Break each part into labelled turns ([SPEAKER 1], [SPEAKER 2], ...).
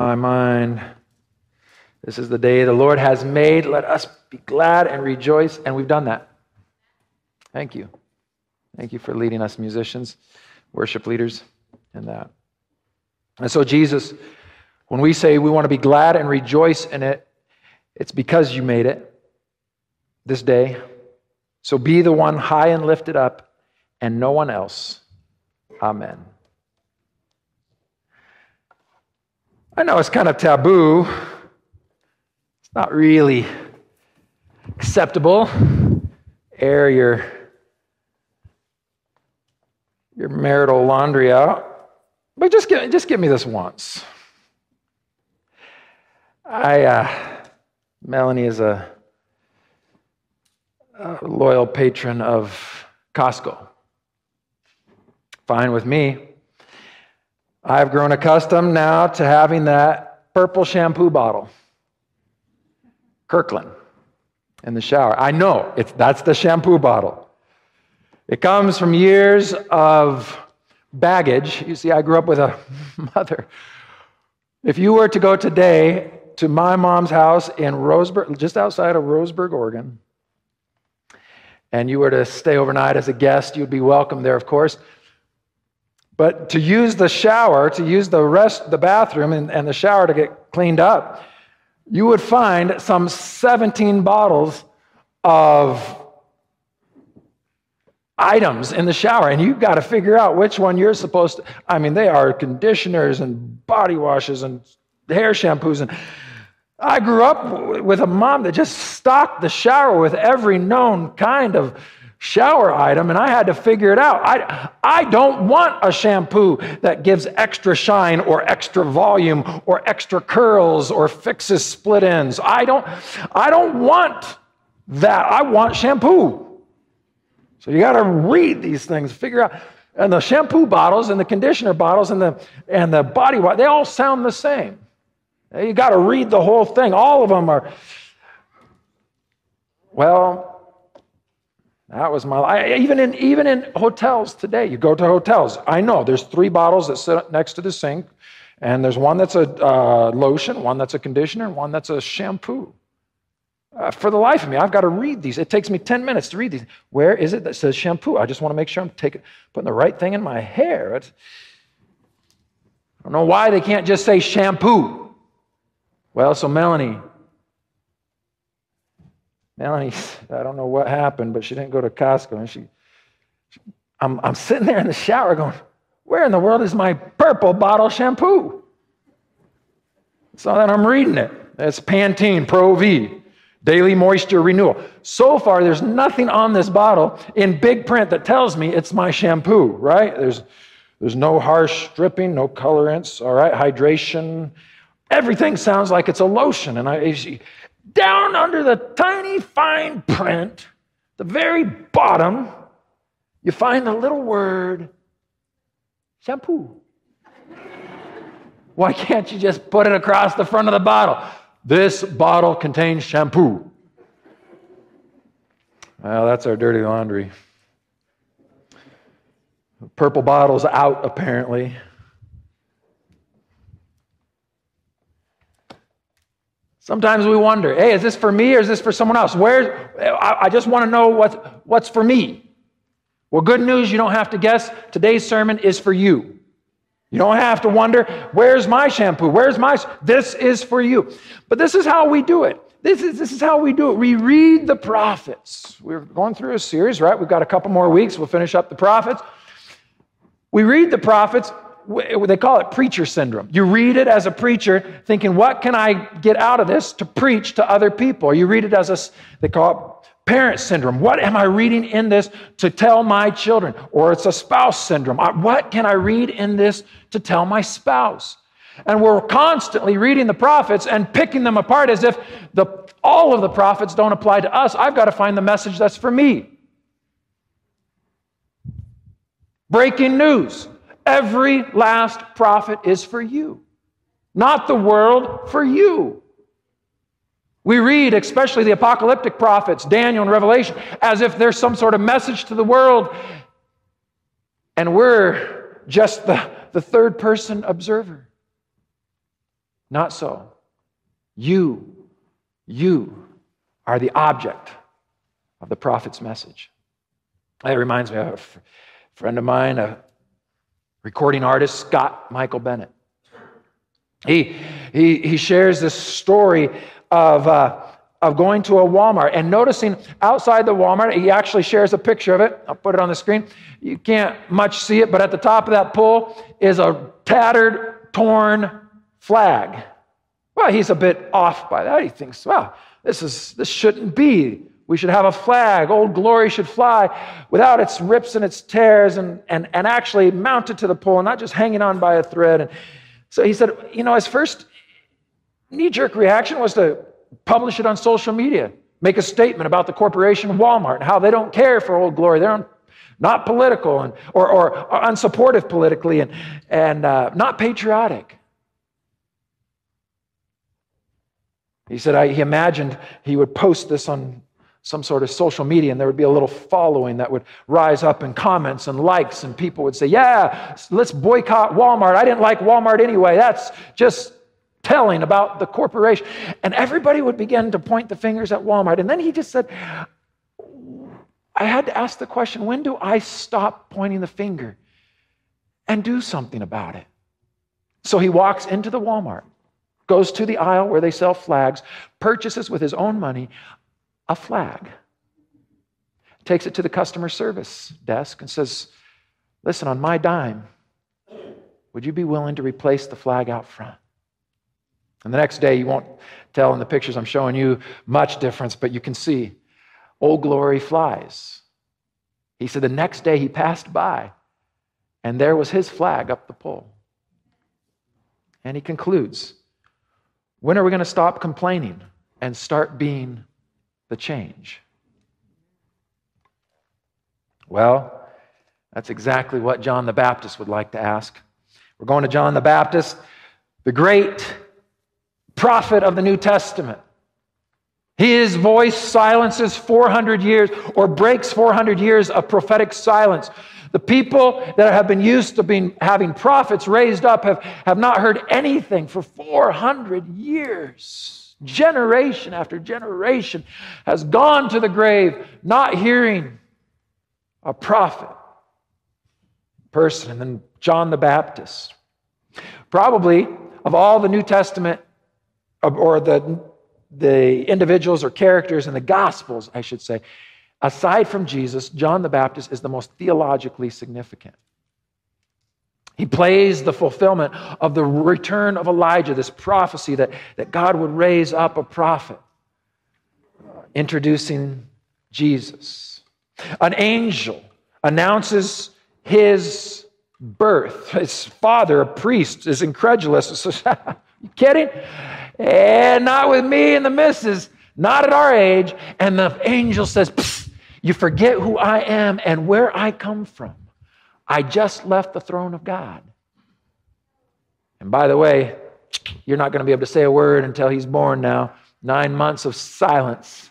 [SPEAKER 1] my mind. This is the day the Lord has made. Let us be glad and rejoice. And we've done that. Thank you. Thank you for leading us, musicians, worship leaders, and that. And so, Jesus, when we say we want to be glad and rejoice in it, it's because you made it this day. So be the one high and lifted up, and no one else. Amen. I know it's kind of taboo. It's not really acceptable. Air your, your marital laundry out. But just give, just give me this once. I, uh, Melanie is a, a loyal patron of Costco. Fine with me. I've grown accustomed now to having that purple shampoo bottle, Kirkland, in the shower. I know it's, that's the shampoo bottle. It comes from years of baggage. You see, I grew up with a mother. If you were to go today to my mom's house in Roseburg, just outside of Roseburg, Oregon, and you were to stay overnight as a guest, you'd be welcome there, of course. But to use the shower, to use the rest, the bathroom and, and the shower to get cleaned up, you would find some 17 bottles of items in the shower, and you've got to figure out which one you're supposed to. I mean, they are conditioners and body washes and hair shampoos. And I grew up with a mom that just stocked the shower with every known kind of shower item and I had to figure it out. I, I don't want a shampoo that gives extra shine or extra volume or extra curls or fixes split ends. I don't, I don't want that. I want shampoo. So you got to read these things, figure out. And the shampoo bottles and the conditioner bottles and the, and the body wash, they all sound the same. You got to read the whole thing. All of them are, well, that was my life. Even in, even in hotels today, you go to hotels. I know there's three bottles that sit next to the sink, and there's one that's a uh, lotion, one that's a conditioner, and one that's a shampoo. Uh, for the life of me, I've got to read these. It takes me 10 minutes to read these. Where is it that says shampoo? I just want to make sure I'm taking, putting the right thing in my hair. It's, I don't know why they can't just say shampoo. Well, so Melanie, Melanie, I don't know what happened, but she didn't go to Costco. And she, I'm, I'm sitting there in the shower going, Where in the world is my purple bottle shampoo? So then I'm reading it. It's Pantene Pro V, Daily Moisture Renewal. So far, there's nothing on this bottle in big print that tells me it's my shampoo, right? There's, there's no harsh stripping, no colorants, all right? Hydration. Everything sounds like it's a lotion. And I, down under the tiny fine print, the very bottom, you find the little word shampoo. Why can't you just put it across the front of the bottle? This bottle contains shampoo. Well, that's our dirty laundry. Purple bottle's out, apparently. Sometimes we wonder, hey, is this for me or is this for someone else? Where I, I just want to know what's, what's for me. Well, good news, you don't have to guess. Today's sermon is for you. You don't have to wonder, where's my shampoo? Where's my. This is for you. But this is how we do it. This is, this is how we do it. We read the prophets. We're going through a series, right? We've got a couple more weeks. We'll finish up the prophets. We read the prophets they call it preacher syndrome. You read it as a preacher thinking, what can I get out of this to preach to other people? you read it as a, they call it parent syndrome. What am I reading in this to tell my children? Or it's a spouse syndrome. What can I read in this to tell my spouse? And we're constantly reading the prophets and picking them apart as if the, all of the prophets don't apply to us. I've got to find the message that's for me. Breaking news. Every last prophet is for you, not the world, for you. We read, especially the apocalyptic prophets, Daniel and Revelation, as if there's some sort of message to the world, and we're just the, the third person observer. Not so. You, you are the object of the prophet's message. That reminds me of a friend of mine, a recording artist, Scott Michael Bennett. He, he, he shares this story of, uh, of going to a Walmart and noticing outside the Walmart, he actually shares a picture of it. I'll put it on the screen. You can't much see it, but at the top of that pole is a tattered, torn flag. Well, he's a bit off by that. He thinks, wow, this, is, this shouldn't be. We should have a flag. Old glory should fly without its rips and its tears and, and, and actually mounted to the pole, and not just hanging on by a thread. And so he said, you know, his first knee jerk reaction was to publish it on social media, make a statement about the corporation Walmart and how they don't care for Old Glory. They're not political and, or, or, or unsupportive politically and, and uh, not patriotic. He said I, he imagined he would post this on some sort of social media and there would be a little following that would rise up in comments and likes and people would say yeah let's boycott walmart. I didn't like walmart anyway. That's just telling about the corporation. And everybody would begin to point the fingers at walmart. And then he just said i had to ask the question when do i stop pointing the finger and do something about it? So he walks into the walmart goes to the aisle where they sell flags purchases with his own money a flag, takes it to the customer service desk and says, Listen, on my dime, would you be willing to replace the flag out front? And the next day, you won't tell in the pictures I'm showing you much difference, but you can see Old Glory flies. He said the next day he passed by, and there was his flag up the pole. And he concludes When are we going to stop complaining and start being the change? Well, that's exactly what John the Baptist would like to ask. We're going to John the Baptist, the great prophet of the New Testament. His voice silences 400 years or breaks 400 years of prophetic silence. The people that have been used to being, having prophets raised up have, have not heard anything for 400 years generation after generation has gone to the grave not hearing a prophet person. And then John the Baptist. Probably of all the New Testament or the, the individuals or characters in the Gospels, I should say, aside from Jesus, John the Baptist is the most theologically significant. He plays the fulfillment of the return of Elijah, this prophecy that, that God would raise up a prophet, introducing Jesus. An angel announces his birth. His father, a priest, is incredulous. Says, you kidding? And not with me and the missus, not at our age. And the angel says, You forget who I am and where I come from. I just left the throne of God. And by the way, you're not going to be able to say a word until he's born now. Nine months of silence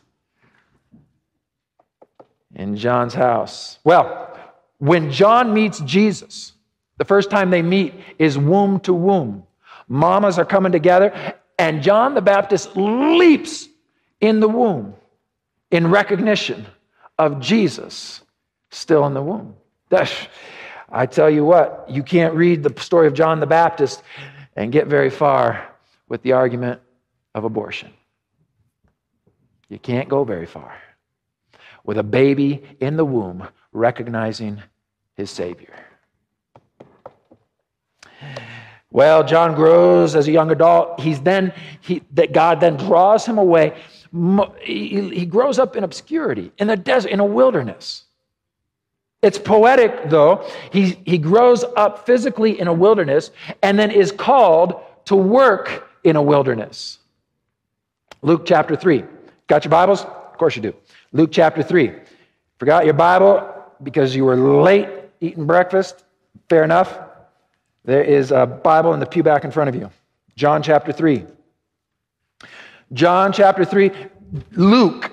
[SPEAKER 1] in John's house. Well, when John meets Jesus, the first time they meet is womb to womb. Mamas are coming together, and John the Baptist leaps in the womb in recognition of Jesus still in the womb. That's, I tell you what, you can't read the story of John the Baptist and get very far with the argument of abortion. You can't go very far with a baby in the womb recognizing his Savior. Well, John grows as a young adult. He's then, he, that God then draws him away. He, he grows up in obscurity, in the desert, in a wilderness. It's poetic, though. He, he grows up physically in a wilderness and then is called to work in a wilderness. Luke chapter 3. Got your Bibles? Of course you do. Luke chapter 3. Forgot your Bible because you were late eating breakfast? Fair enough. There is a Bible in the pew back in front of you. John chapter 3. John chapter 3. Luke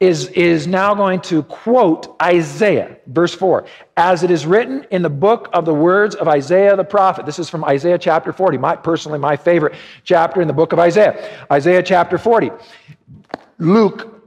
[SPEAKER 1] is, is now going to quote Isaiah, verse 4, as it is written in the book of the words of Isaiah the prophet. This is from Isaiah chapter 40, my, personally my favorite chapter in the book of Isaiah. Isaiah chapter 40. Luke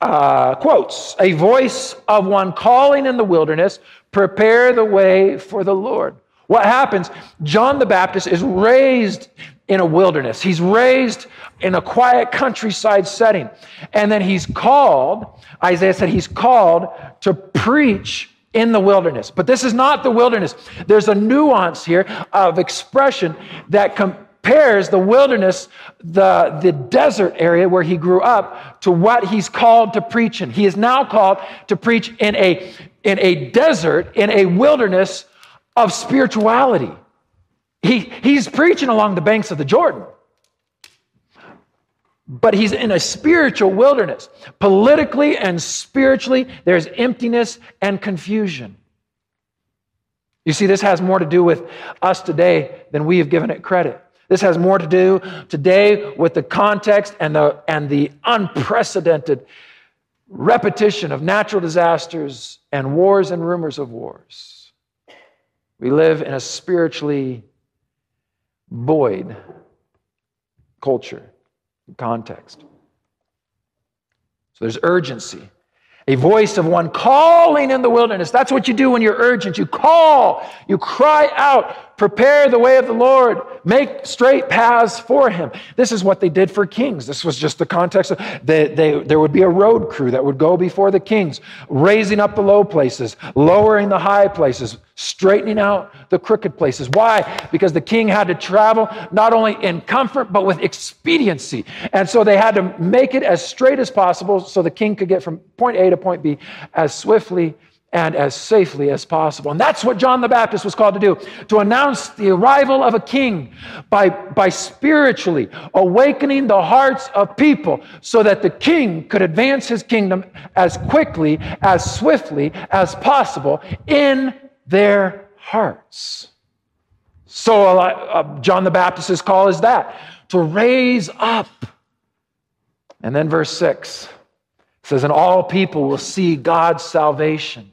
[SPEAKER 1] uh, quotes, A voice of one calling in the wilderness, prepare the way for the Lord. What happens? John the Baptist is raised in a wilderness. He's raised in a quiet countryside setting. And then he's called, Isaiah said, he's called to preach in the wilderness. But this is not the wilderness. There's a nuance here of expression that compares the wilderness, the, the desert area where he grew up, to what he's called to preach in. He is now called to preach in a, in a desert, in a wilderness of spirituality. He, he's preaching along the banks of the Jordan. But he's in a spiritual wilderness. Politically and spiritually, there's emptiness and confusion. You see, this has more to do with us today than we have given it credit. This has more to do today with the context and the, and the unprecedented repetition of natural disasters and wars and rumors of wars. We live in a spiritually void culture context. So there's urgency. A voice of one calling in the wilderness. That's what you do when you're urgent. You call, you cry out, Prepare the way of the Lord, make straight paths for him. This is what they did for kings. This was just the context of they, they, there would be a road crew that would go before the kings, raising up the low places, lowering the high places, straightening out the crooked places. Why? Because the king had to travel not only in comfort, but with expediency. And so they had to make it as straight as possible so the king could get from point A to point B as swiftly and as safely as possible. And that's what John the Baptist was called to do to announce the arrival of a king by, by spiritually awakening the hearts of people so that the king could advance his kingdom as quickly, as swiftly as possible in their hearts. So, uh, John the Baptist's call is that to raise up. And then verse 6 says, And all people will see God's salvation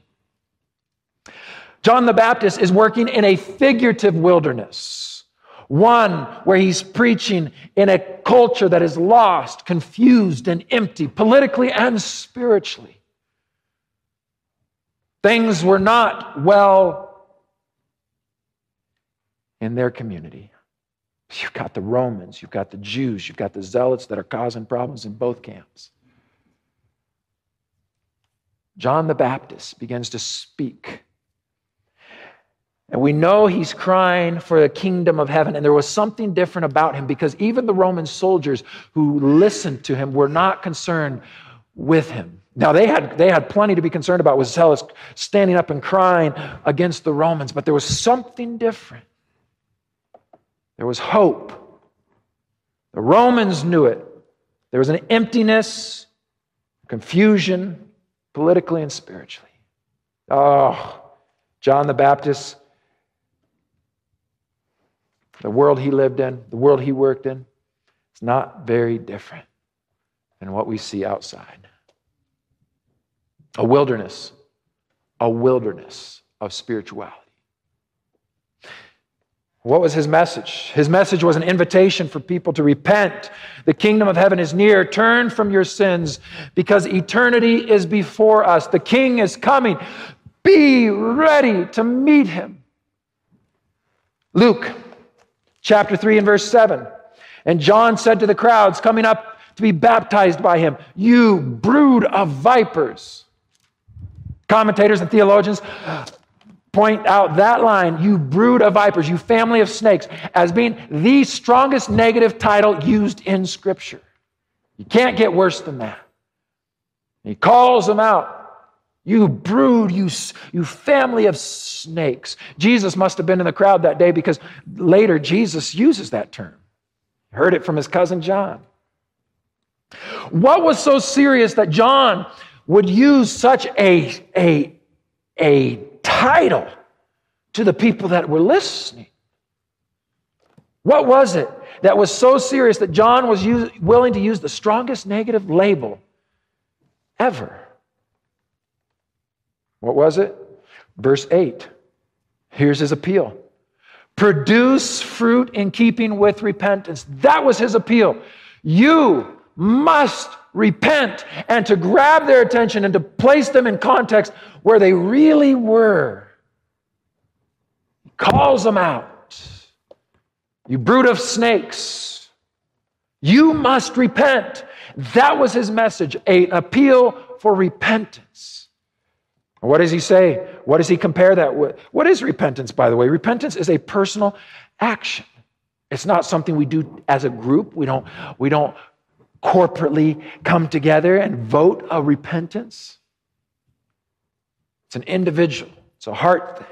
[SPEAKER 1] John the Baptist is working in a figurative wilderness, one where he's preaching in a culture that is lost, confused, and empty, politically and spiritually. Things were not well in their community. You've got the Romans, you've got the Jews, you've got the Zealots that are causing problems in both camps. John the Baptist begins to speak and we know he's crying for the kingdom of heaven. And there was something different about him because even the Roman soldiers who listened to him were not concerned with him. Now, they had, they had plenty to be concerned about with Zealots standing up and crying against the Romans, but there was something different. There was hope. The Romans knew it. There was an emptiness, confusion, politically and spiritually. Oh, John the Baptist the world he lived in, the world he worked in, it's not very different than what we see outside. A wilderness, a wilderness of spirituality. What was his message? His message was an invitation for people to repent. The kingdom of heaven is near. Turn from your sins because eternity is before us. The king is coming. Be ready to meet him. Luke chapter 3 and verse 7. And John said to the crowds coming up to be baptized by him, You brood of vipers. Commentators and theologians point out that line, you brood of vipers, you family of snakes, as being the strongest negative title used in Scripture. You can't get worse than that. He calls them out. You brood, you, you family of snakes. Jesus must have been in the crowd that day because later Jesus uses that term. Heard it from his cousin John. What was so serious that John would use such a, a, a title to the people that were listening? What was it that was so serious that John was use, willing to use the strongest negative label ever. What was it? Verse 8. Here's his appeal produce fruit in keeping with repentance. That was his appeal. You must repent and to grab their attention and to place them in context where they really were. He calls them out. You brood of snakes, you must repent. That was his message, an appeal for repentance. What does he say? What does he compare that with? What is repentance, by the way? Repentance is a personal action. It's not something we do as a group. We don't, we don't corporately come together and vote a repentance. It's an individual, it's a heart thing.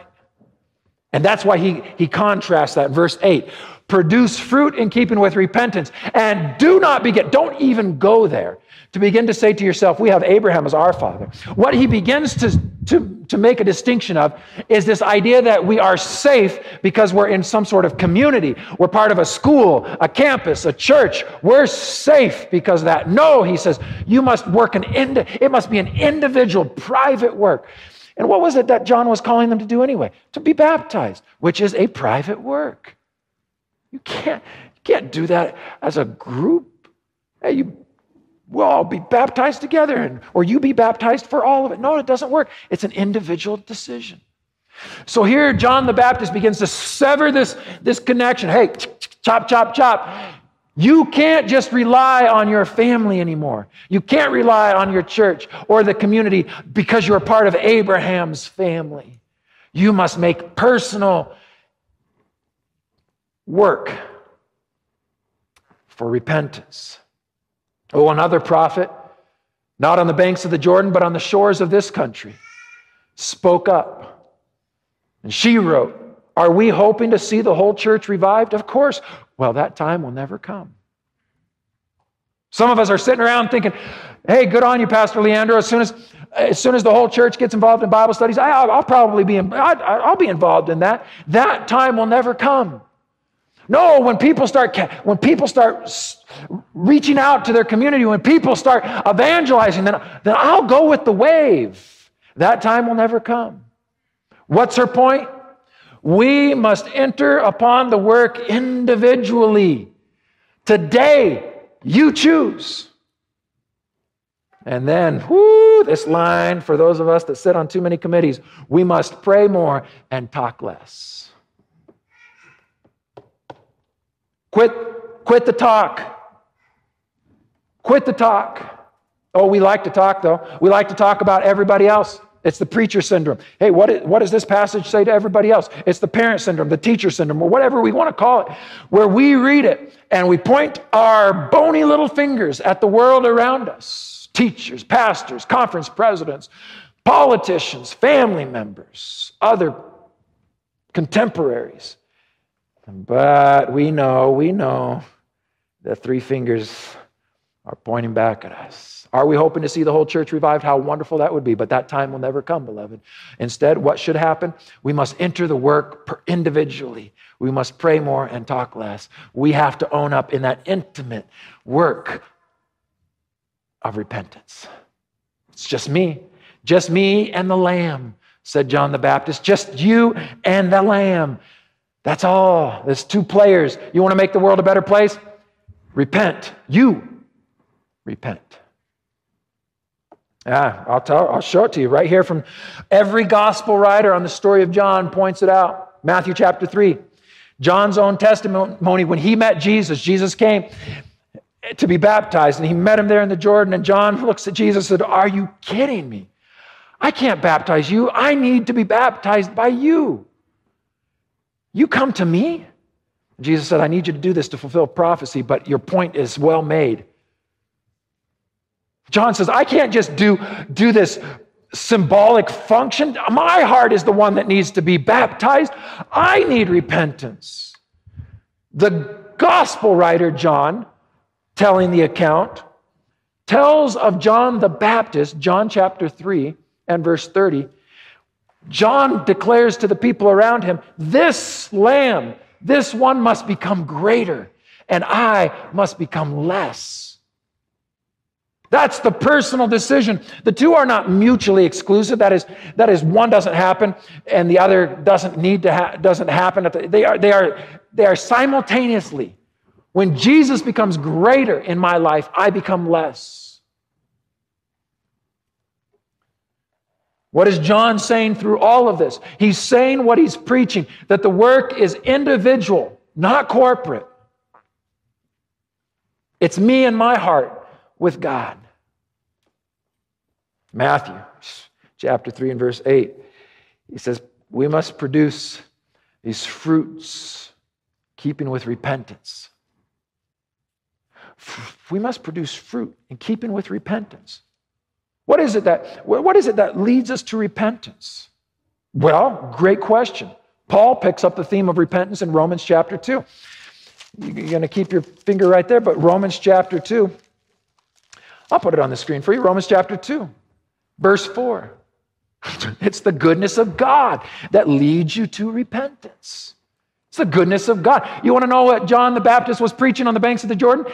[SPEAKER 1] And that's why he, he contrasts that. Verse 8 produce fruit in keeping with repentance, and do not begin, don't even go there to begin to say to yourself, we have Abraham as our father. What he begins to, to, to make a distinction of is this idea that we are safe because we're in some sort of community. We're part of a school, a campus, a church. We're safe because of that. No, he says, you must work an, ind- it must be an individual, private work. And what was it that John was calling them to do anyway? To be baptized, which is a private work. You can't, you can't do that as a group. Hey, you we'll all be baptized together, and, or you be baptized for all of it. No, it doesn't work. It's an individual decision. So here, John the Baptist begins to sever this, this connection. Hey, chop, chop, chop. You can't just rely on your family anymore. You can't rely on your church or the community because you're part of Abraham's family. You must make personal work for repentance. Oh, another prophet, not on the banks of the Jordan, but on the shores of this country, spoke up. And she wrote, Are we hoping to see the whole church revived? Of course. Well, that time will never come. Some of us are sitting around thinking, hey, good on you, Pastor Leandro. As soon as, as, soon as the whole church gets involved in Bible studies, I, will probably be, I, I'll be involved in that. That time will never come. No, when people start when people start reaching out to their community, when people start evangelizing, then, then I'll go with the wave. That time will never come. What's her point? We must enter upon the work individually. Today, you choose. And then, whoo, this line for those of us that sit on too many committees we must pray more and talk less. Quit, quit the talk. Quit the talk. Oh, we like to talk, though. We like to talk about everybody else. It's the preacher syndrome. Hey, what, is, what does this passage say to everybody else? It's the parent syndrome, the teacher syndrome, or whatever we want to call it, where we read it and we point our bony little fingers at the world around us teachers, pastors, conference presidents, politicians, family members, other contemporaries. But we know, we know the three fingers are pointing back at us. Are we hoping to see the whole church revived? How wonderful that would be, but that time will never come, beloved. Instead, what should happen? We must enter the work individually. We must pray more and talk less. We have to own up in that intimate work of repentance. It's just me, just me and the Lamb, said John the Baptist. Just you and the Lamb. That's all. There's two players. You want to make the world a better place? Repent. You repent. Yeah, I'll tell, I'll show it to you right here from every gospel writer on the story of John points it out. Matthew chapter 3. John's own testimony when he met Jesus, Jesus came to be baptized and he met him there in the Jordan and John looks at Jesus and said, "Are you kidding me? I can't baptize you. I need to be baptized by you." You come to me? Jesus said, I need you to do this to fulfill prophecy, but your point is well made. John says, I can't just do, do this symbolic function. My heart is the one that needs to be baptized. I need repentance. The gospel writer, John, telling the account, tells of John the Baptist, John chapter 3 and verse 30. John declares to the people around him, This lamb, this one must become greater, and I must become less. That's the personal decision. The two are not mutually exclusive. That is, that is one doesn't happen and the other doesn't need to ha- doesn't happen. They are, they, are, they are simultaneously. When Jesus becomes greater in my life, I become less. What is John saying through all of this? He's saying what he's preaching that the work is individual, not corporate. It's me and my heart with God. Matthew chapter 3 and verse 8. He says, We must produce these fruits, keeping with repentance. We must produce fruit in keeping with repentance. What is it that, what is it that leads us to repentance? Well, great question. Paul picks up the theme of repentance in Romans chapter 2. You're going to keep your finger right there, but Romans chapter 2. I'll put it on the screen for you. Romans chapter 2. Verse 4 it's the goodness of God that leads you to repentance. It's the goodness of God. You want to know what John the Baptist was preaching on the banks of the Jordan?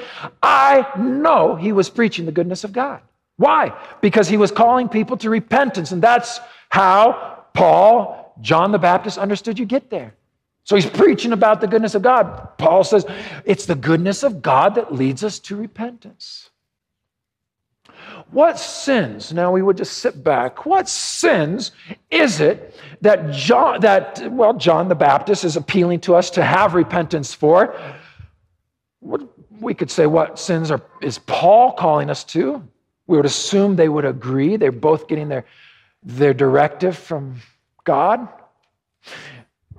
[SPEAKER 1] I know he was preaching the goodness of God. Why? Because he was calling people to repentance. And that's how Paul, John the Baptist, understood you get there. So he's preaching about the goodness of God. Paul says it's the goodness of God that leads us to repentance. What sins, now we would just sit back, what sins is it that John, that, well, John the Baptist is appealing to us to have repentance for? We could say, what sins are, is Paul calling us to? We would assume they would agree. They're both getting their, their directive from God.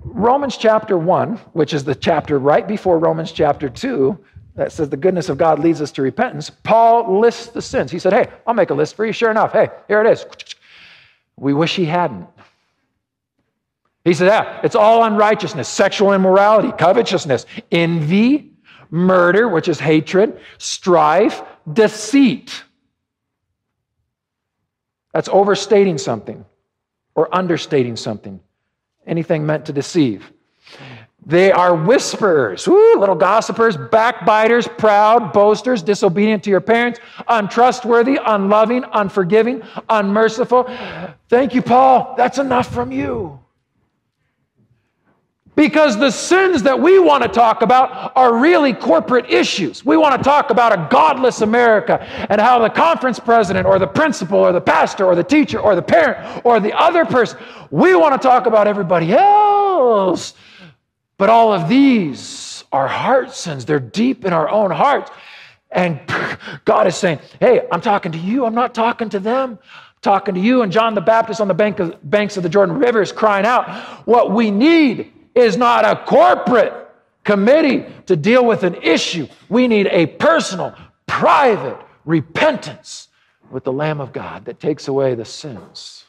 [SPEAKER 1] Romans chapter 1, which is the chapter right before Romans chapter 2, that says the goodness of God leads us to repentance, Paul lists the sins. He said, Hey, I'll make a list for you. Sure enough, hey, here it is. We wish he hadn't. He said, Yeah, it's all unrighteousness, sexual immorality, covetousness, envy, murder, which is hatred, strife, deceit. That's overstating something or understating something. Anything meant to deceive. They are whisperers, Woo, little gossipers, backbiters, proud, boasters, disobedient to your parents, untrustworthy, unloving, unforgiving, unmerciful. Thank you, Paul. That's enough from you. Because the sins that we want to talk about are really corporate issues. We want to talk about a godless America and how the conference president or the principal or the pastor or the teacher or the parent or the other person, we want to talk about everybody else. But all of these are heart sins. They're deep in our own hearts. And God is saying, Hey, I'm talking to you. I'm not talking to them. Talking to you. And John the Baptist on the bank of, banks of the Jordan River is crying out, What we need is not a corporate committee to deal with an issue. We need a personal, private repentance with the Lamb of God that takes away the sins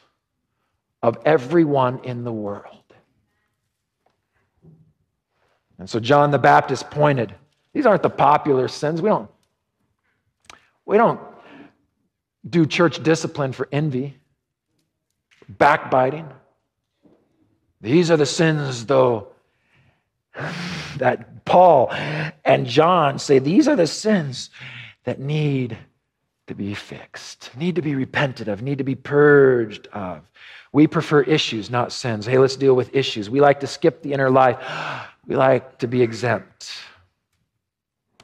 [SPEAKER 1] of everyone in the world. And so John the Baptist pointed, these aren't the popular sins. We don't, we don't do church discipline for envy, backbiting. These are the sins, though, that Paul and John say these are the sins that need to be fixed, need to be repented of, need to be purged of. We prefer issues, not sins. Hey, let's deal with issues. We like to skip the inner life. We like to be exempt.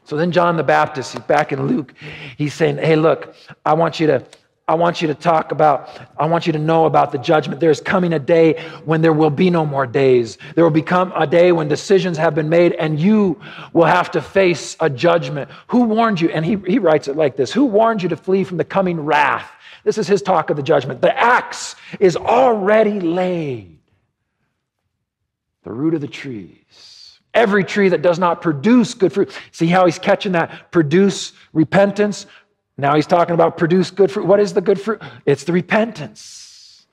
[SPEAKER 1] So then John the Baptist, he's back in Luke, he's saying, Hey, look, I want you to. I want you to talk about, I want you to know about the judgment. There's coming a day when there will be no more days. There will become a day when decisions have been made and you will have to face a judgment. Who warned you? And he, he writes it like this Who warned you to flee from the coming wrath? This is his talk of the judgment. The axe is already laid, the root of the trees. Every tree that does not produce good fruit. See how he's catching that? Produce repentance. Now he's talking about produce good fruit. What is the good fruit? It's the repentance.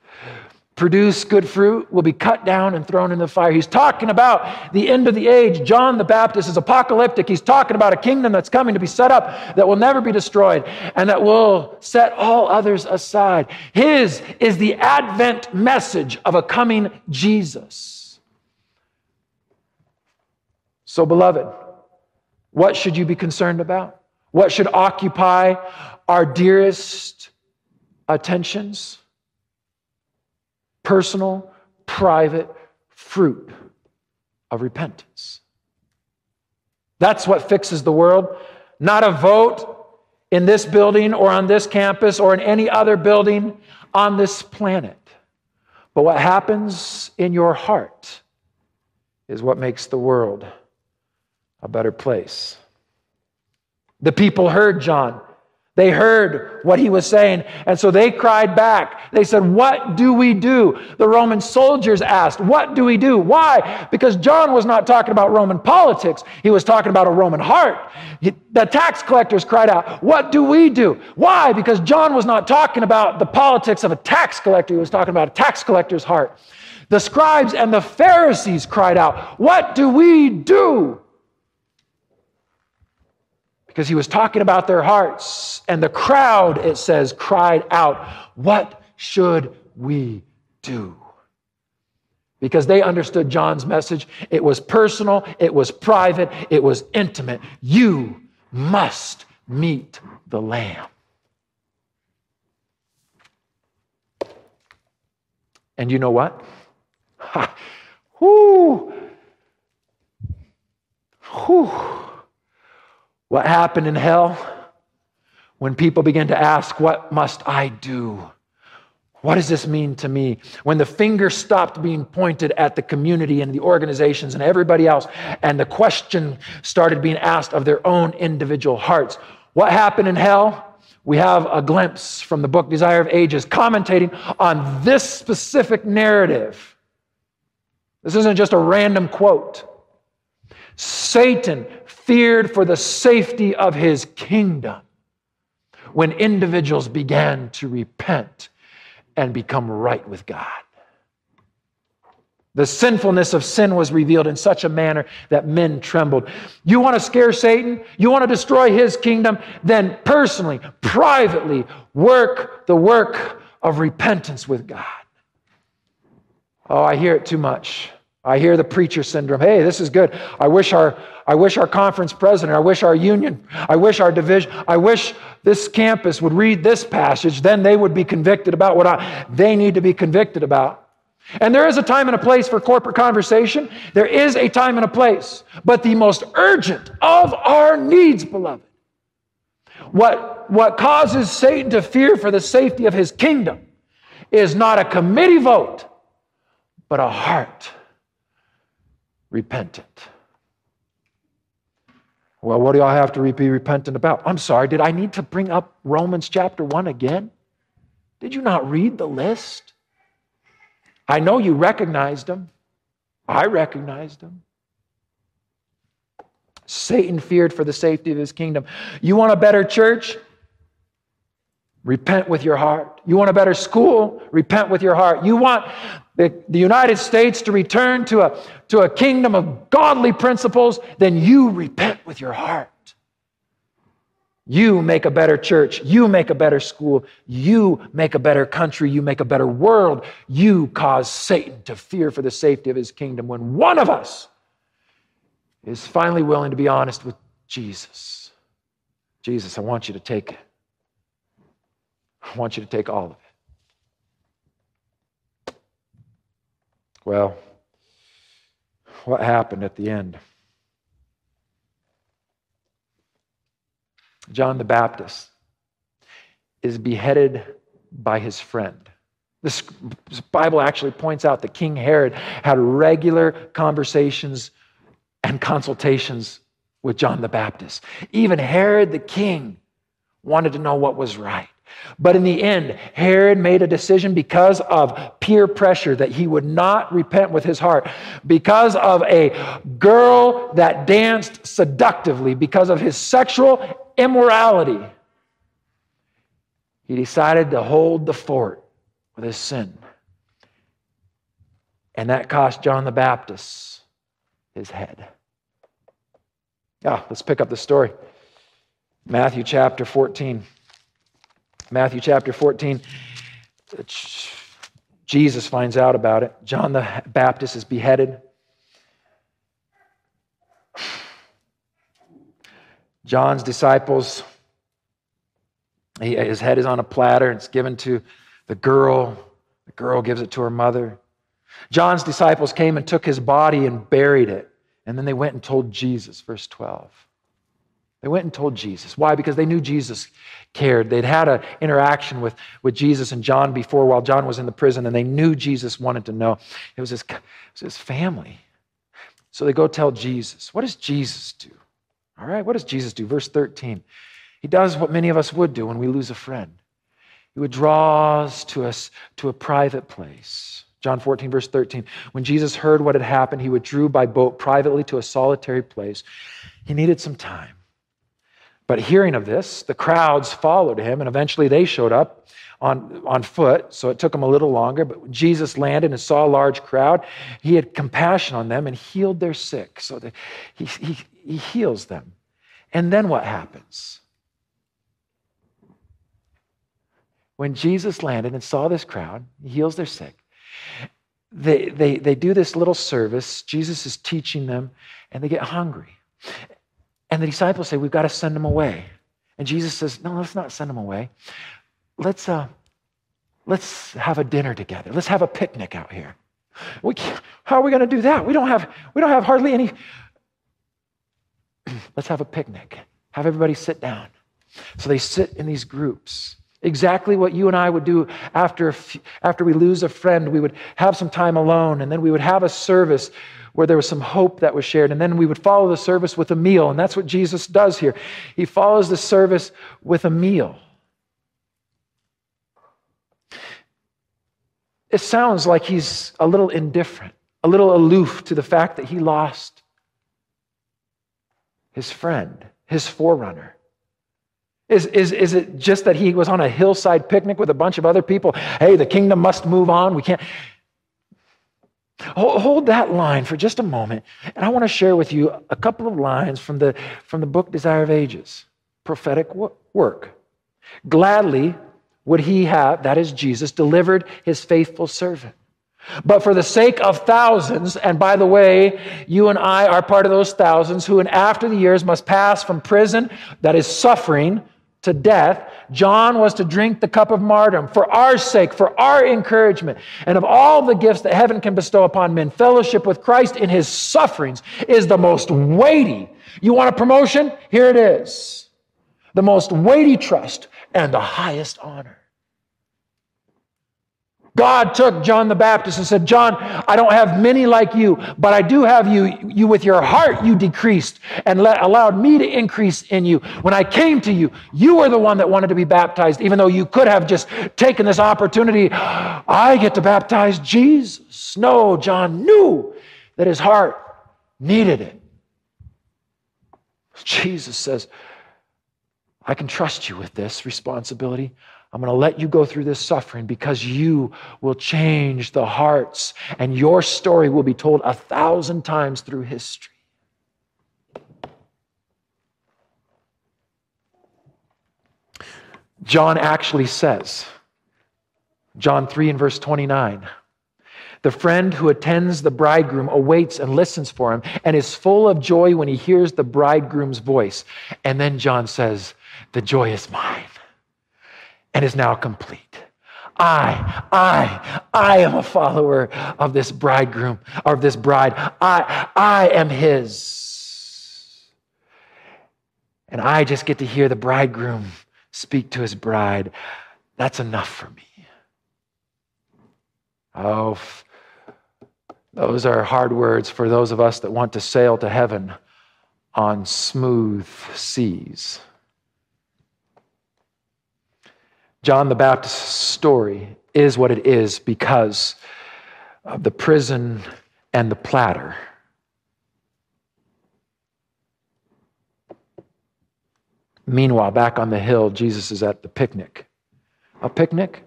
[SPEAKER 1] Produce good fruit will be cut down and thrown in the fire. He's talking about the end of the age. John the Baptist is apocalyptic. He's talking about a kingdom that's coming to be set up that will never be destroyed and that will set all others aside. His is the advent message of a coming Jesus. So, beloved, what should you be concerned about? What should occupy our dearest attentions, personal, private fruit of repentance. That's what fixes the world, not a vote in this building or on this campus or in any other building on this planet. But what happens in your heart is what makes the world a better place. The people heard John. They heard what he was saying, and so they cried back. They said, What do we do? The Roman soldiers asked, What do we do? Why? Because John was not talking about Roman politics, he was talking about a Roman heart. The tax collectors cried out, What do we do? Why? Because John was not talking about the politics of a tax collector, he was talking about a tax collector's heart. The scribes and the Pharisees cried out, What do we do? Because he was talking about their hearts. And the crowd, it says, cried out, What should we do? Because they understood John's message. It was personal, it was private, it was intimate. You must meet the Lamb. And you know what? Ha. Whoo. Whoo. What happened in hell? When people began to ask, What must I do? What does this mean to me? When the finger stopped being pointed at the community and the organizations and everybody else, and the question started being asked of their own individual hearts. What happened in hell? We have a glimpse from the book Desire of Ages commentating on this specific narrative. This isn't just a random quote. Satan feared for the safety of his kingdom when individuals began to repent and become right with God. The sinfulness of sin was revealed in such a manner that men trembled. You want to scare Satan? You want to destroy his kingdom? Then personally, privately, work the work of repentance with God. Oh, I hear it too much. I hear the preacher syndrome. Hey, this is good. I wish our I wish our conference president, I wish our union, I wish our division, I wish this campus would read this passage, then they would be convicted about what I, they need to be convicted about. And there is a time and a place for corporate conversation. There is a time and a place. But the most urgent of our needs, beloved, what, what causes Satan to fear for the safety of his kingdom is not a committee vote, but a heart repentant. Well, what do I have to be repentant about? I'm sorry, did I need to bring up Romans chapter 1 again? Did you not read the list? I know you recognized them. I recognized them. Satan feared for the safety of his kingdom. You want a better church? Repent with your heart. You want a better school? Repent with your heart. You want the, the United States to return to a, to a kingdom of godly principles? Then you repent with your heart. You make a better church. You make a better school. You make a better country. You make a better world. You cause Satan to fear for the safety of his kingdom when one of us is finally willing to be honest with Jesus. Jesus, I want you to take it. I want you to take all of it. Well, what happened at the end? John the Baptist is beheaded by his friend. This Bible actually points out that King Herod had regular conversations and consultations with John the Baptist. Even Herod the king wanted to know what was right. But in the end, Herod made a decision because of peer pressure that he would not repent with his heart, because of a girl that danced seductively, because of his sexual immorality. He decided to hold the fort with his sin. And that cost John the Baptist his head. Yeah, let's pick up the story. Matthew chapter 14. Matthew chapter 14. Jesus finds out about it. John the Baptist is beheaded. John's disciples He, his head is on a platter it's given to the girl. The girl gives it to her mother. John's disciples came and took his body and buried it. And then they went and told Jesus, verse 12. They went and told Jesus. Why? Because they knew Jesus cared. They'd had an interaction with, with Jesus and John before while John was in the prison, and they knew Jesus wanted to know. It was his, it was his family. So they go tell Jesus. What does Jesus do? All right, what does Jesus do? Verse 13. He does what many of us would do when we lose a friend. He withdraws to us to a private place. John 14, verse 13. When Jesus heard what had happened, he withdrew by boat privately to a solitary place. He needed some time. But hearing of this, the crowds followed him, and eventually they showed up on, on foot, so it took them a little longer. But Jesus landed and saw a large crowd, he had compassion on them and healed their sick. So that he, he, he heals them. And then what happens? When Jesus landed and saw this crowd, he heals their sick. They, they, they do this little service. Jesus is teaching them, and they get hungry. And the disciples say, We've got to send them away. And Jesus says, No, let's not send them away. Let's, uh, let's have a dinner together. Let's have a picnic out here. We how are we going to do that? We don't have, we don't have hardly any. let's have a picnic. Have everybody sit down. So they sit in these groups. Exactly what you and I would do after, after we lose a friend. We would have some time alone, and then we would have a service where there was some hope that was shared. And then we would follow the service with a meal. And that's what Jesus does here. He follows the service with a meal. It sounds like he's a little indifferent, a little aloof to the fact that he lost his friend, his forerunner. Is, is, is it just that he was on a hillside picnic with a bunch of other people? Hey, the kingdom must move on. We can't. Hold that line for just a moment, and I want to share with you a couple of lines from the, from the book Desire of Ages, prophetic work. Gladly would he have, that is Jesus, delivered his faithful servant. But for the sake of thousands, and by the way, you and I are part of those thousands who, in after the years, must pass from prison, that is suffering, to death, John was to drink the cup of martyrdom for our sake, for our encouragement. And of all the gifts that heaven can bestow upon men, fellowship with Christ in his sufferings is the most weighty. You want a promotion? Here it is. The most weighty trust and the highest honor. God took John the Baptist and said, John, I don't have many like you, but I do have you. You, with your heart, you decreased and let, allowed me to increase in you. When I came to you, you were the one that wanted to be baptized, even though you could have just taken this opportunity. I get to baptize Jesus. No, John knew that his heart needed it. Jesus says, I can trust you with this responsibility. I'm going to let you go through this suffering because you will change the hearts and your story will be told a thousand times through history. John actually says, John 3 and verse 29, the friend who attends the bridegroom awaits and listens for him and is full of joy when he hears the bridegroom's voice. And then John says, The joy is mine and is now complete. I, I, I am a follower of this bridegroom of this bride. I, I am his. And I just get to hear the bridegroom speak to his bride. That's enough for me. Oh, those are hard words for those of us that want to sail to heaven on smooth seas. John the Baptist's story is what it is because of the prison and the platter. Meanwhile, back on the hill, Jesus is at the picnic. A picnic?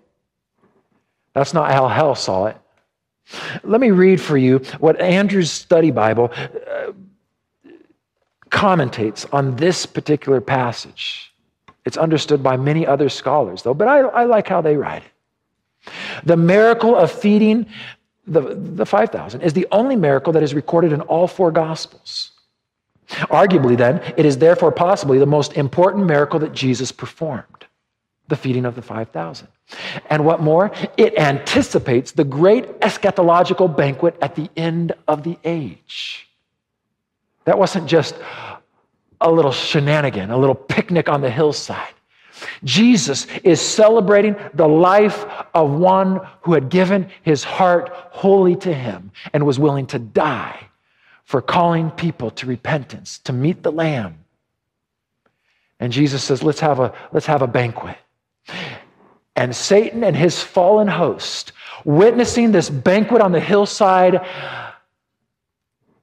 [SPEAKER 1] That's not how hell saw it. Let me read for you what Andrews study Bible uh, commentates on this particular passage. It's understood by many other scholars, though, but I, I like how they write it. The miracle of feeding the, the 5,000 is the only miracle that is recorded in all four Gospels. Arguably, then, it is therefore possibly the most important miracle that Jesus performed. the feeding of the 5,000. And what more? It anticipates the great eschatological banquet at the end of the age. That wasn't just a little shenanigan, a little picnic on the hillside. Jesus is celebrating the life of one who had given his heart wholly to him and was willing to die for calling people to repentance, to meet the Lamb. And Jesus says, let's have a, let's have a banquet. And Satan and his fallen host, witnessing this banquet on the hillside,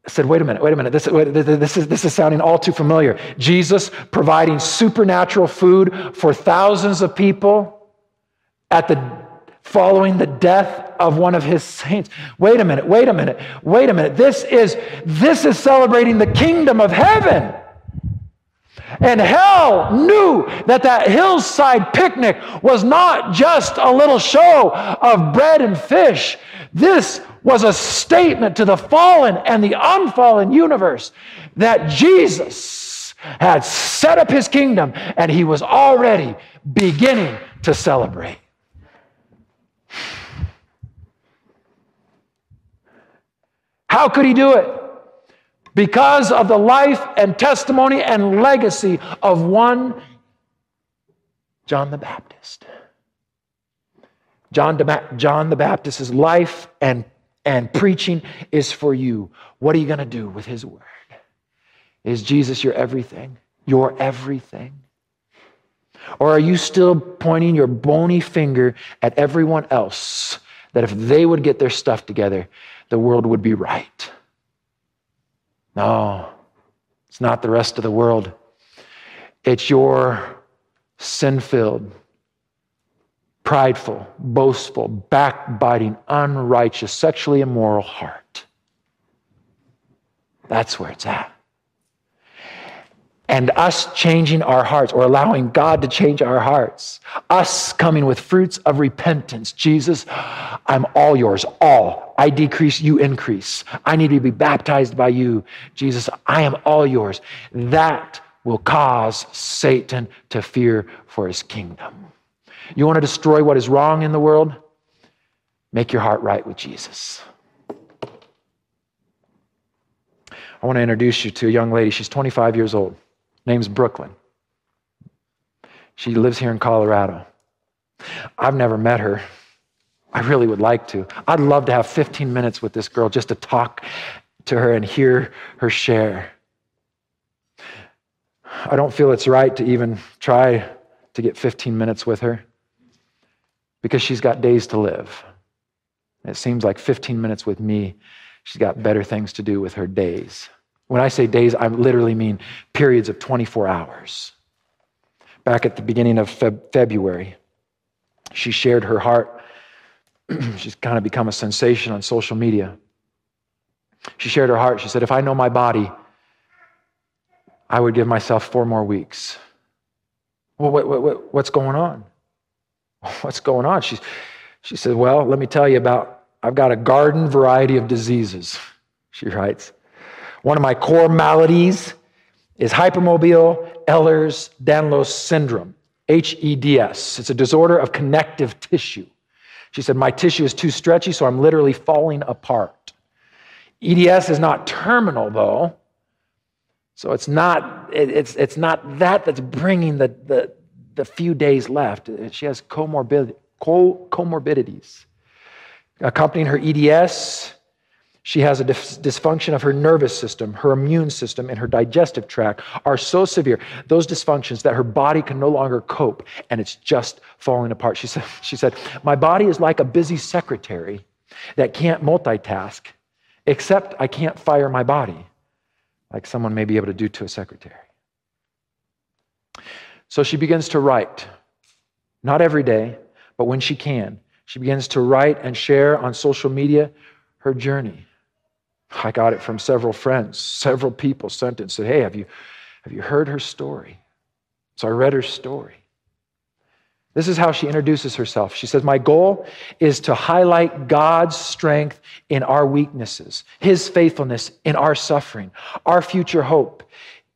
[SPEAKER 1] said, wait a minute, wait a minute, this, this, is, this is sounding all too familiar. Jesus providing supernatural food for thousands of people at the following the death of one of his saints. Wait a minute, wait a minute, wait a minute. This is this is celebrating the kingdom of heaven. And hell knew that that hillside picnic was not just a little show of bread and fish. This was a statement to the fallen and the unfallen universe that Jesus had set up his kingdom and he was already beginning to celebrate. How could he do it? Because of the life and testimony and legacy of one John the Baptist. John, John the Baptist's life and, and preaching is for you. What are you going to do with his word? Is Jesus your everything? Your everything? Or are you still pointing your bony finger at everyone else that if they would get their stuff together, the world would be right? No, it's not the rest of the world. It's your sin filled, prideful, boastful, backbiting, unrighteous, sexually immoral heart. That's where it's at. And us changing our hearts or allowing God to change our hearts, us coming with fruits of repentance. Jesus, I'm all yours, all. I decrease, you increase. I need to be baptized by you. Jesus, I am all yours. That will cause Satan to fear for his kingdom. You want to destroy what is wrong in the world? Make your heart right with Jesus. I want to introduce you to a young lady. She's 25 years old name's Brooklyn. She lives here in Colorado. I've never met her. I really would like to. I'd love to have 15 minutes with this girl just to talk to her and hear her share. I don't feel it's right to even try to get 15 minutes with her because she's got days to live. It seems like 15 minutes with me, she's got better things to do with her days. When I say days, I literally mean periods of 24 hours. Back at the beginning of Feb- February, she shared her heart. She's kind of become a sensation on social media. She shared her heart. She said, If I know my body, I would give myself four more weeks. Well, what, what, what's going on? What's going on? She, she said, Well, let me tell you about, I've got a garden variety of diseases, she writes. One of my core maladies is hypermobile Ehlers Danlos syndrome, HEDS. It's a disorder of connective tissue. She said, My tissue is too stretchy, so I'm literally falling apart. EDS is not terminal, though. So it's not, it's, it's not that that's bringing the, the, the few days left. She has comorbid, comorbidities. Accompanying her EDS she has a dysfunction of her nervous system, her immune system, and her digestive tract are so severe, those dysfunctions, that her body can no longer cope and it's just falling apart. She said, she said My body is like a busy secretary that can't multitask, except I can't fire my body like someone may be able to do to a secretary. So she begins to write, not every day, but when she can. She begins to write and share on social media her journey. I got it from several friends. Several people sent it and said, Hey, have you, have you heard her story? So I read her story. This is how she introduces herself. She says, My goal is to highlight God's strength in our weaknesses, His faithfulness in our suffering, our future hope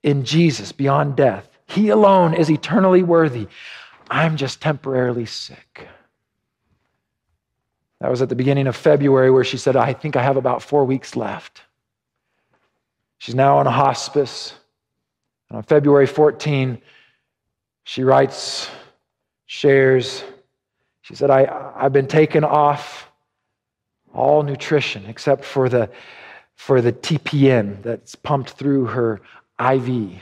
[SPEAKER 1] in Jesus beyond death. He alone is eternally worthy. I'm just temporarily sick. That was at the beginning of February where she said, I think I have about four weeks left. She's now on a hospice. And on February 14, she writes, shares, she said, I, I've been taken off all nutrition except for the, for the TPN that's pumped through her IV.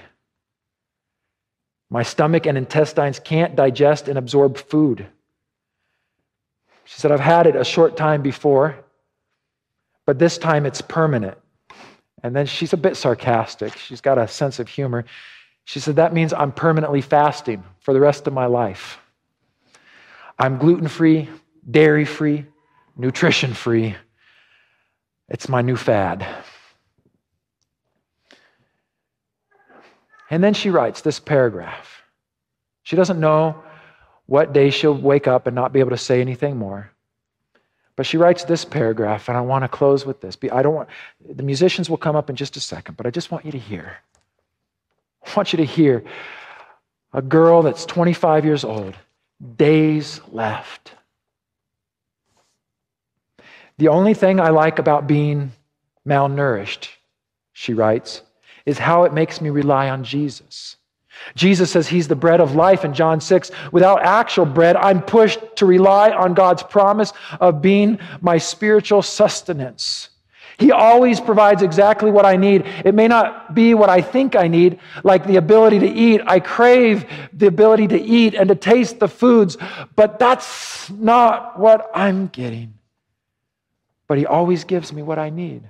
[SPEAKER 1] My stomach and intestines can't digest and absorb food. She said, I've had it a short time before, but this time it's permanent. And then she's a bit sarcastic. She's got a sense of humor. She said, That means I'm permanently fasting for the rest of my life. I'm gluten free, dairy free, nutrition free. It's my new fad. And then she writes this paragraph. She doesn't know what day she'll wake up and not be able to say anything more. But she writes this paragraph, and I want to close with this. I don't want the musicians will come up in just a second, but I just want you to hear. I want you to hear a girl that's 25 years old, days left. The only thing I like about being malnourished, she writes, is how it makes me rely on Jesus. Jesus says he's the bread of life in John 6. Without actual bread, I'm pushed to rely on God's promise of being my spiritual sustenance. He always provides exactly what I need. It may not be what I think I need, like the ability to eat. I crave the ability to eat and to taste the foods, but that's not what I'm getting. But He always gives me what I need.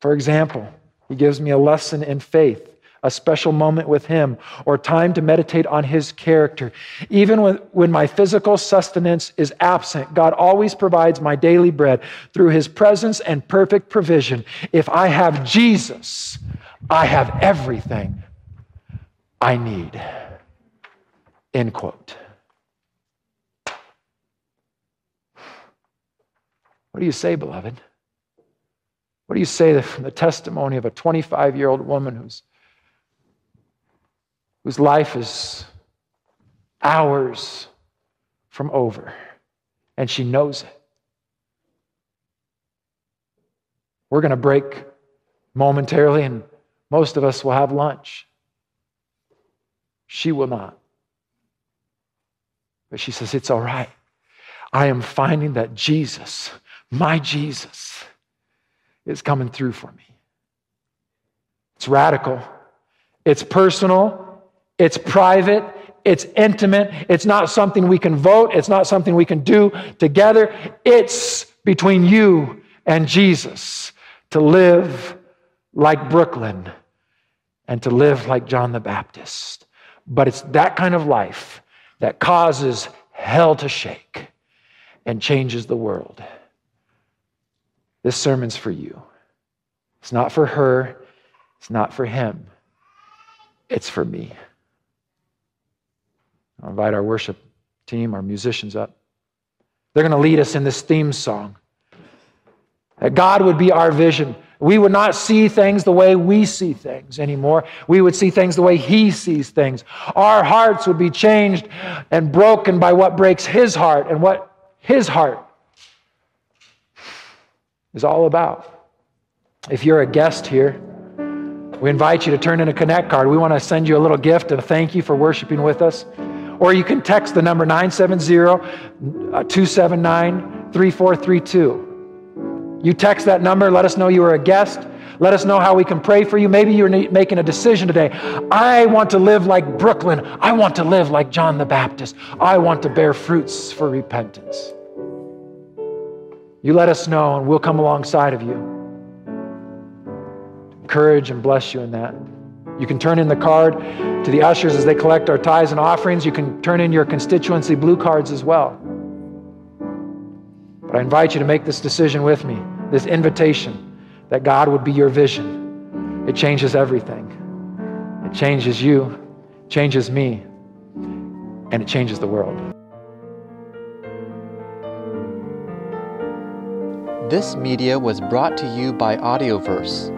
[SPEAKER 1] For example, He gives me a lesson in faith a special moment with Him, or time to meditate on His character. Even when, when my physical sustenance is absent, God always provides my daily bread through His presence and perfect provision. If I have Jesus, I have everything I need. End quote. What do you say, beloved? What do you say from the testimony of a 25 year old woman who's whose life is hours from over, and she knows it. We're going to break momentarily, and most of us will have lunch. She will not. But she says, It's all right. I am finding that Jesus, my Jesus, is coming through for me. It's radical, it's personal, it's private, it's intimate, it's not something we can vote, it's not something we can do together. It's between you and Jesus to live like Brooklyn and to live like John the Baptist. But it's that kind of life that causes hell to shake and changes the world. This sermon's for you. It's not for her, it's not for him, it's for me. I'll invite our worship team, our musicians up. They're going to lead us in this theme song. That God would be our vision. We would not see things the way we see things anymore. We would see things the way He sees things. Our hearts would be changed and broken by what breaks His heart and what His heart is all about. If you're a guest here, we invite you to turn in a Connect card. We want to send you a little gift and thank you for worshiping with us. Or you can text the number 970 uh, 279 3432. You text that number, let us know you are a guest. Let us know how we can pray for you. Maybe you're making a decision today. I want to live like Brooklyn. I want to live like John the Baptist. I want to bear fruits for repentance. You let us know, and we'll come alongside of you. Encourage and bless you in that. You can turn in the card to the ushers as they collect our tithes and offerings. You can turn in your constituency blue cards as well. But I invite you to make this decision with me, this invitation that God would be your vision. It changes everything. It changes you, changes me, and it changes the world.
[SPEAKER 2] This media was brought to you by Audioverse